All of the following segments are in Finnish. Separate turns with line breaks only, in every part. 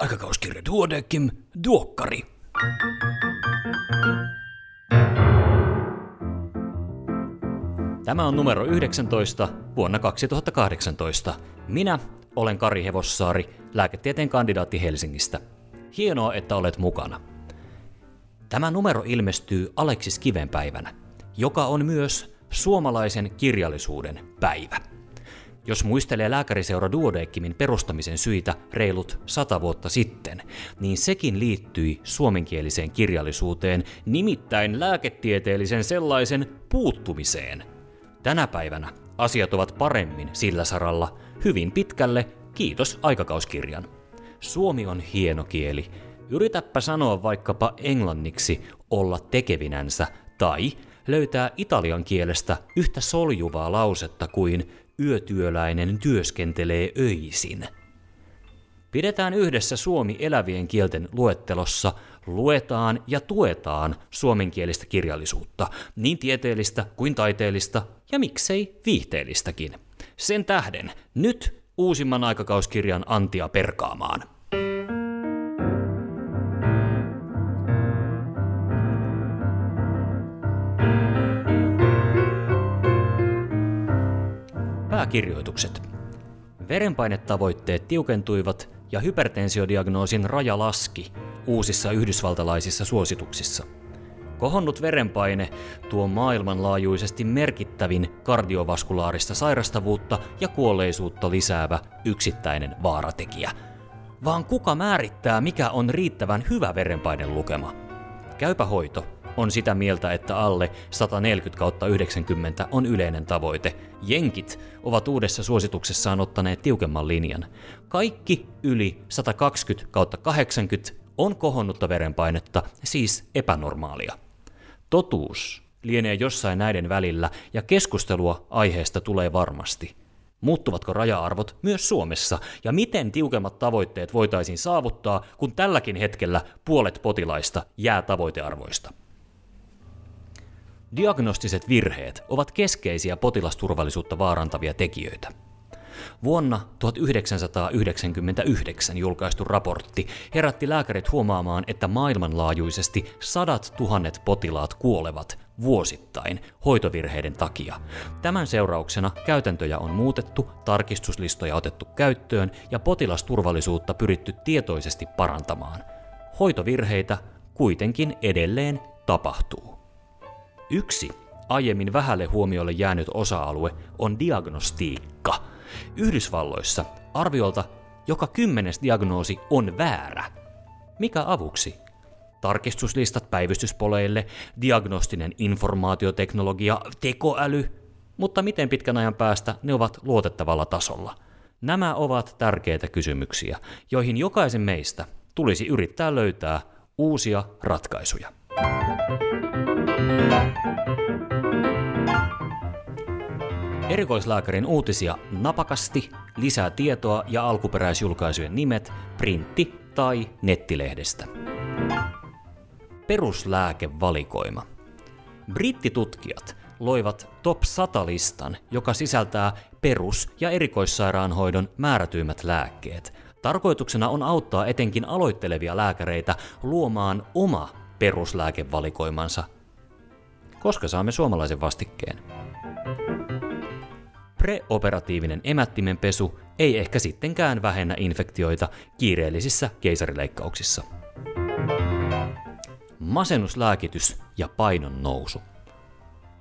Aikakauskirja Duodekim, Duokkari. Tämä on numero 19 vuonna 2018. Minä olen Kari Hevossaari, lääketieteen kandidaatti Helsingistä. Hienoa, että olet mukana. Tämä numero ilmestyy Aleksis Kivenpäivänä, joka on myös suomalaisen kirjallisuuden päivä. Jos muistelee lääkäriseura Duodeckimin perustamisen syitä reilut sata vuotta sitten, niin sekin liittyi suomenkieliseen kirjallisuuteen, nimittäin lääketieteellisen sellaisen puuttumiseen. Tänä päivänä asiat ovat paremmin sillä saralla hyvin pitkälle, kiitos aikakauskirjan. Suomi on hieno kieli. Yritäpä sanoa vaikkapa englanniksi olla tekevinänsä tai löytää italian kielestä yhtä soljuvaa lausetta kuin yötyöläinen työskentelee öisin. Pidetään yhdessä Suomi elävien kielten luettelossa, luetaan ja tuetaan suomenkielistä kirjallisuutta, niin tieteellistä kuin taiteellista ja miksei viihteellistäkin. Sen tähden nyt uusimman aikakauskirjan antia perkaamaan. Pääkirjoitukset. Verenpainetavoitteet tiukentuivat ja hypertensiodiagnoosin raja laski uusissa yhdysvaltalaisissa suosituksissa. Kohonnut verenpaine tuo maailmanlaajuisesti merkittävin kardiovaskulaarista sairastavuutta ja kuolleisuutta lisäävä yksittäinen vaaratekijä. Vaan kuka määrittää, mikä on riittävän hyvä verenpainelukema? Käypä hoito on sitä mieltä, että alle 140 kautta 90 on yleinen tavoite. Jenkit ovat uudessa suosituksessaan ottaneet tiukemman linjan. Kaikki yli 120 kautta 80 on kohonnutta verenpainetta, siis epänormaalia. Totuus lienee jossain näiden välillä ja keskustelua aiheesta tulee varmasti. Muuttuvatko raja-arvot myös Suomessa ja miten tiukemmat tavoitteet voitaisiin saavuttaa, kun tälläkin hetkellä puolet potilaista jää tavoitearvoista? Diagnostiset virheet ovat keskeisiä potilasturvallisuutta vaarantavia tekijöitä. Vuonna 1999 julkaistu raportti herätti lääkärit huomaamaan, että maailmanlaajuisesti sadat tuhannet potilaat kuolevat vuosittain hoitovirheiden takia. Tämän seurauksena käytäntöjä on muutettu, tarkistuslistoja otettu käyttöön ja potilasturvallisuutta pyritty tietoisesti parantamaan. Hoitovirheitä kuitenkin edelleen tapahtuu. Yksi aiemmin vähälle huomiolle jäänyt osa-alue on diagnostiikka. Yhdysvalloissa arviolta joka kymmenes diagnoosi on väärä. Mikä avuksi? Tarkistuslistat päivystyspoleille, diagnostinen informaatioteknologia, tekoäly, mutta miten pitkän ajan päästä ne ovat luotettavalla tasolla? Nämä ovat tärkeitä kysymyksiä, joihin jokaisen meistä tulisi yrittää löytää uusia ratkaisuja. Erikoislääkärin uutisia napakasti, lisää tietoa ja alkuperäisjulkaisujen nimet printti- tai nettilehdestä. Peruslääkevalikoima. Brittitutkijat loivat Top 100-listan, joka sisältää perus- ja erikoissairaanhoidon määrätyimmät lääkkeet. Tarkoituksena on auttaa etenkin aloittelevia lääkäreitä luomaan oma peruslääkevalikoimansa. Koska saamme suomalaisen vastikkeen? Preoperatiivinen emättimen pesu ei ehkä sittenkään vähennä infektioita kiireellisissä keisarileikkauksissa. Masennuslääkitys ja painon nousu.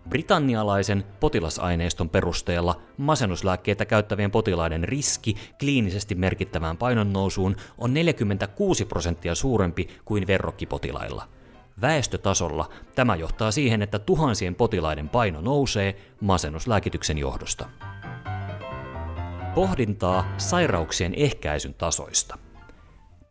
Britannialaisen potilasaineiston perusteella masennuslääkkeitä käyttävien potilaiden riski kliinisesti merkittävään painonnousuun on 46 prosenttia suurempi kuin verrokkipotilailla – Väestötasolla tämä johtaa siihen, että tuhansien potilaiden paino nousee masennuslääkityksen johdosta. Pohdintaa sairauksien ehkäisyn tasoista.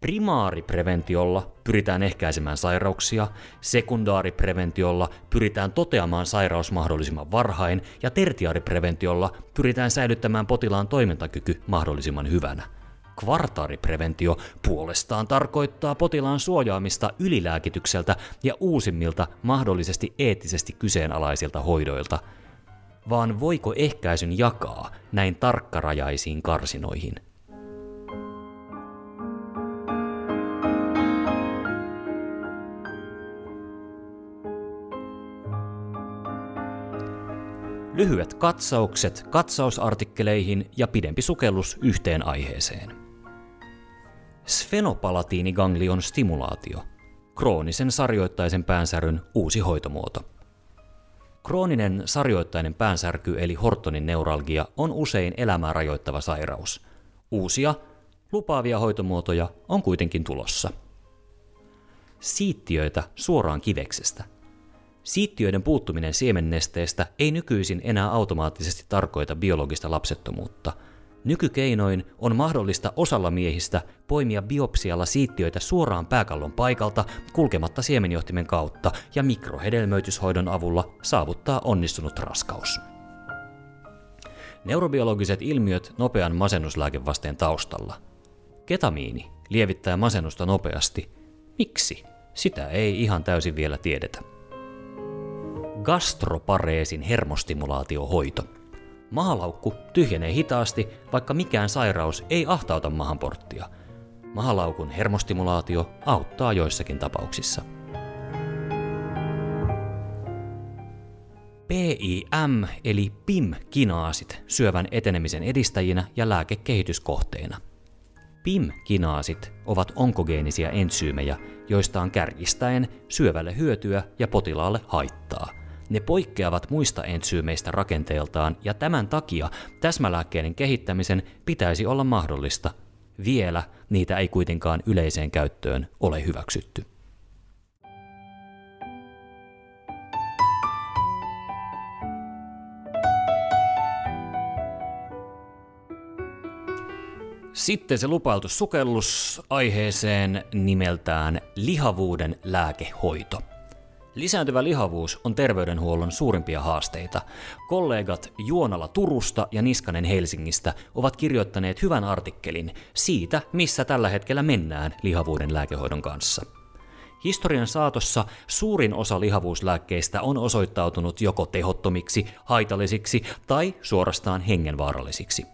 Primaaripreventiolla pyritään ehkäisemään sairauksia, sekundaaripreventiolla pyritään toteamaan sairaus mahdollisimman varhain ja tertiaaripreventiolla pyritään säilyttämään potilaan toimintakyky mahdollisimman hyvänä – kvartaaripreventio puolestaan tarkoittaa potilaan suojaamista ylilääkitykseltä ja uusimmilta mahdollisesti eettisesti kyseenalaisilta hoidoilta. Vaan voiko ehkäisyn jakaa näin tarkkarajaisiin karsinoihin? lyhyet katsaukset katsausartikkeleihin ja pidempi sukellus yhteen aiheeseen. Sfenopalatiiniganglion stimulaatio. Kroonisen sarjoittaisen päänsäryn uusi hoitomuoto. Krooninen sarjoittainen päänsärky eli Hortonin neuralgia on usein elämää rajoittava sairaus. Uusia, lupaavia hoitomuotoja on kuitenkin tulossa. Siittiöitä suoraan kiveksestä. Siittiöiden puuttuminen siemennesteestä ei nykyisin enää automaattisesti tarkoita biologista lapsettomuutta – Nykykeinoin on mahdollista osalla miehistä poimia biopsialla siittiöitä suoraan pääkallon paikalta kulkematta siemenjohtimen kautta ja mikrohedelmöityshoidon avulla saavuttaa onnistunut raskaus. Neurobiologiset ilmiöt nopean masennuslääkevasteen taustalla. Ketamiini lievittää masennusta nopeasti. Miksi? Sitä ei ihan täysin vielä tiedetä. Gastropareesin hermostimulaatiohoito – Mahalaukku tyhjenee hitaasti, vaikka mikään sairaus ei ahtauta mahanporttia. Mahalaukun hermostimulaatio auttaa joissakin tapauksissa. PIM eli PIM-kinaasit syövän etenemisen edistäjinä ja lääkekehityskohteina. PIM-kinaasit ovat onkogeenisia entsyymejä, joista on kärjistäen syövälle hyötyä ja potilaalle haittaa. Ne poikkeavat muista entsyymeistä rakenteeltaan ja tämän takia täsmälääkkeiden kehittämisen pitäisi olla mahdollista. Vielä niitä ei kuitenkaan yleiseen käyttöön ole hyväksytty. Sitten se lupailtu sukellus aiheeseen nimeltään lihavuuden lääkehoito. Lisääntyvä lihavuus on terveydenhuollon suurimpia haasteita. Kollegat Juonala Turusta ja Niskanen Helsingistä ovat kirjoittaneet hyvän artikkelin siitä, missä tällä hetkellä mennään lihavuuden lääkehoidon kanssa. Historian saatossa suurin osa lihavuuslääkkeistä on osoittautunut joko tehottomiksi, haitallisiksi tai suorastaan hengenvaarallisiksi.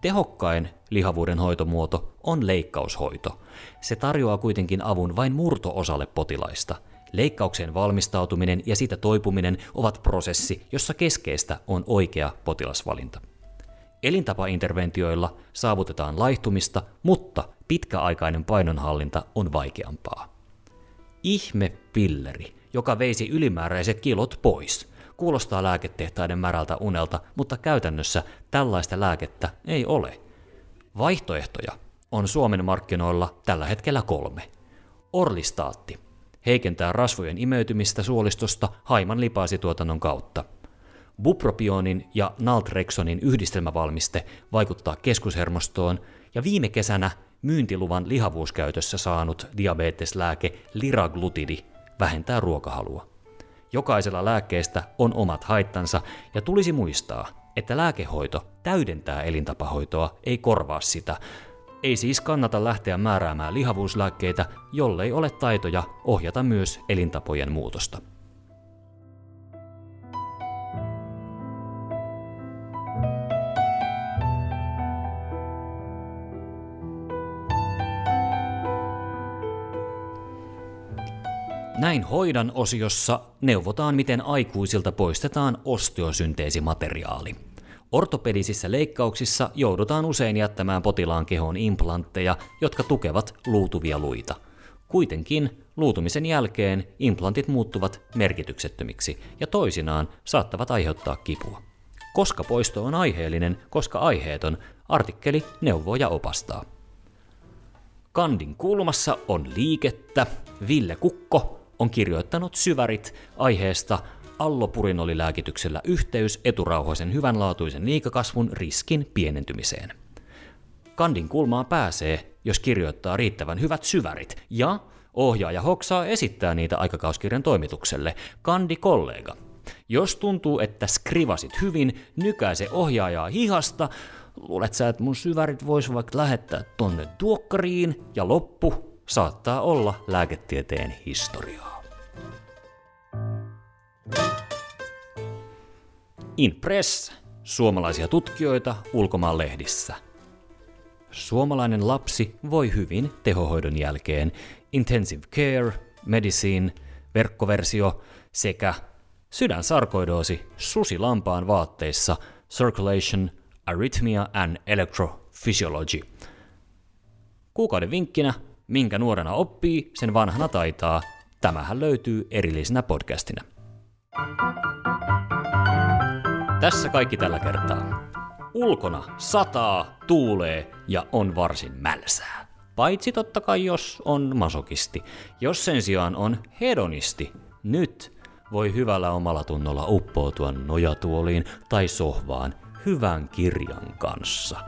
Tehokkain lihavuuden hoitomuoto on leikkaushoito. Se tarjoaa kuitenkin avun vain murto-osalle potilaista – Leikkaukseen valmistautuminen ja siitä toipuminen ovat prosessi, jossa keskeistä on oikea potilasvalinta. Elintapainterventioilla saavutetaan laihtumista, mutta pitkäaikainen painonhallinta on vaikeampaa. Ihme pilleri, joka veisi ylimääräiset kilot pois. Kuulostaa lääketehtaiden märältä unelta, mutta käytännössä tällaista lääkettä ei ole. Vaihtoehtoja on Suomen markkinoilla tällä hetkellä kolme. Orlistaatti – heikentää rasvojen imeytymistä suolistosta haiman lipaasituotannon kautta. Bupropionin ja naltrexonin yhdistelmävalmiste vaikuttaa keskushermostoon, ja viime kesänä myyntiluvan lihavuuskäytössä saanut diabeteslääke liraglutidi vähentää ruokahalua. Jokaisella lääkkeestä on omat haittansa ja tulisi muistaa, että lääkehoito täydentää elintapahoitoa, ei korvaa sitä, ei siis kannata lähteä määräämään lihavuuslääkkeitä, jollei ole taitoja ohjata myös elintapojen muutosta. Näin hoidan osiossa neuvotaan, miten aikuisilta poistetaan osteosynteesimateriaali. Ortopedisissä leikkauksissa joudutaan usein jättämään potilaan kehoon implantteja, jotka tukevat luutuvia luita. Kuitenkin luutumisen jälkeen implantit muuttuvat merkityksettömiksi ja toisinaan saattavat aiheuttaa kipua. Koska poisto on aiheellinen, koska aiheeton, artikkeli neuvoo ja opastaa. Kandin kulmassa on liikettä. Ville Kukko on kirjoittanut syvärit aiheesta allopurinolilääkityksellä yhteys eturauhoisen hyvänlaatuisen liikakasvun riskin pienentymiseen. Kandin kulmaan pääsee, jos kirjoittaa riittävän hyvät syvärit, ja ohjaaja hoksaa esittää niitä aikakauskirjan toimitukselle, kandi-kollega. Jos tuntuu, että skrivasit hyvin, nykäise ohjaajaa hihasta, luulet sä, että mun syvärit vois vaikka lähettää tonne tuokkariin, ja loppu saattaa olla lääketieteen historiaa. In Press, suomalaisia tutkijoita ulkomaan lehdissä. Suomalainen lapsi voi hyvin tehohoidon jälkeen. Intensive Care, Medicine, verkkoversio sekä Sydänsarkoidoosi susi lampaan vaatteissa Circulation, Arrhythmia and Electrophysiology. Kuukauden vinkkinä, minkä nuorena oppii, sen vanhana taitaa. Tämähän löytyy erillisenä podcastina. Tässä kaikki tällä kertaa. Ulkona sataa, tuulee ja on varsin mälsää. Paitsi totta kai jos on masokisti. Jos sen sijaan on hedonisti, nyt voi hyvällä omalla tunnolla uppoutua nojatuoliin tai sohvaan hyvän kirjan kanssa.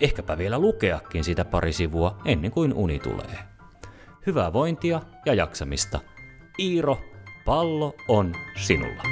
Ehkäpä vielä lukeakin sitä pari sivua ennen kuin uni tulee. Hyvää vointia ja jaksamista. Iiro, pallo on sinulla.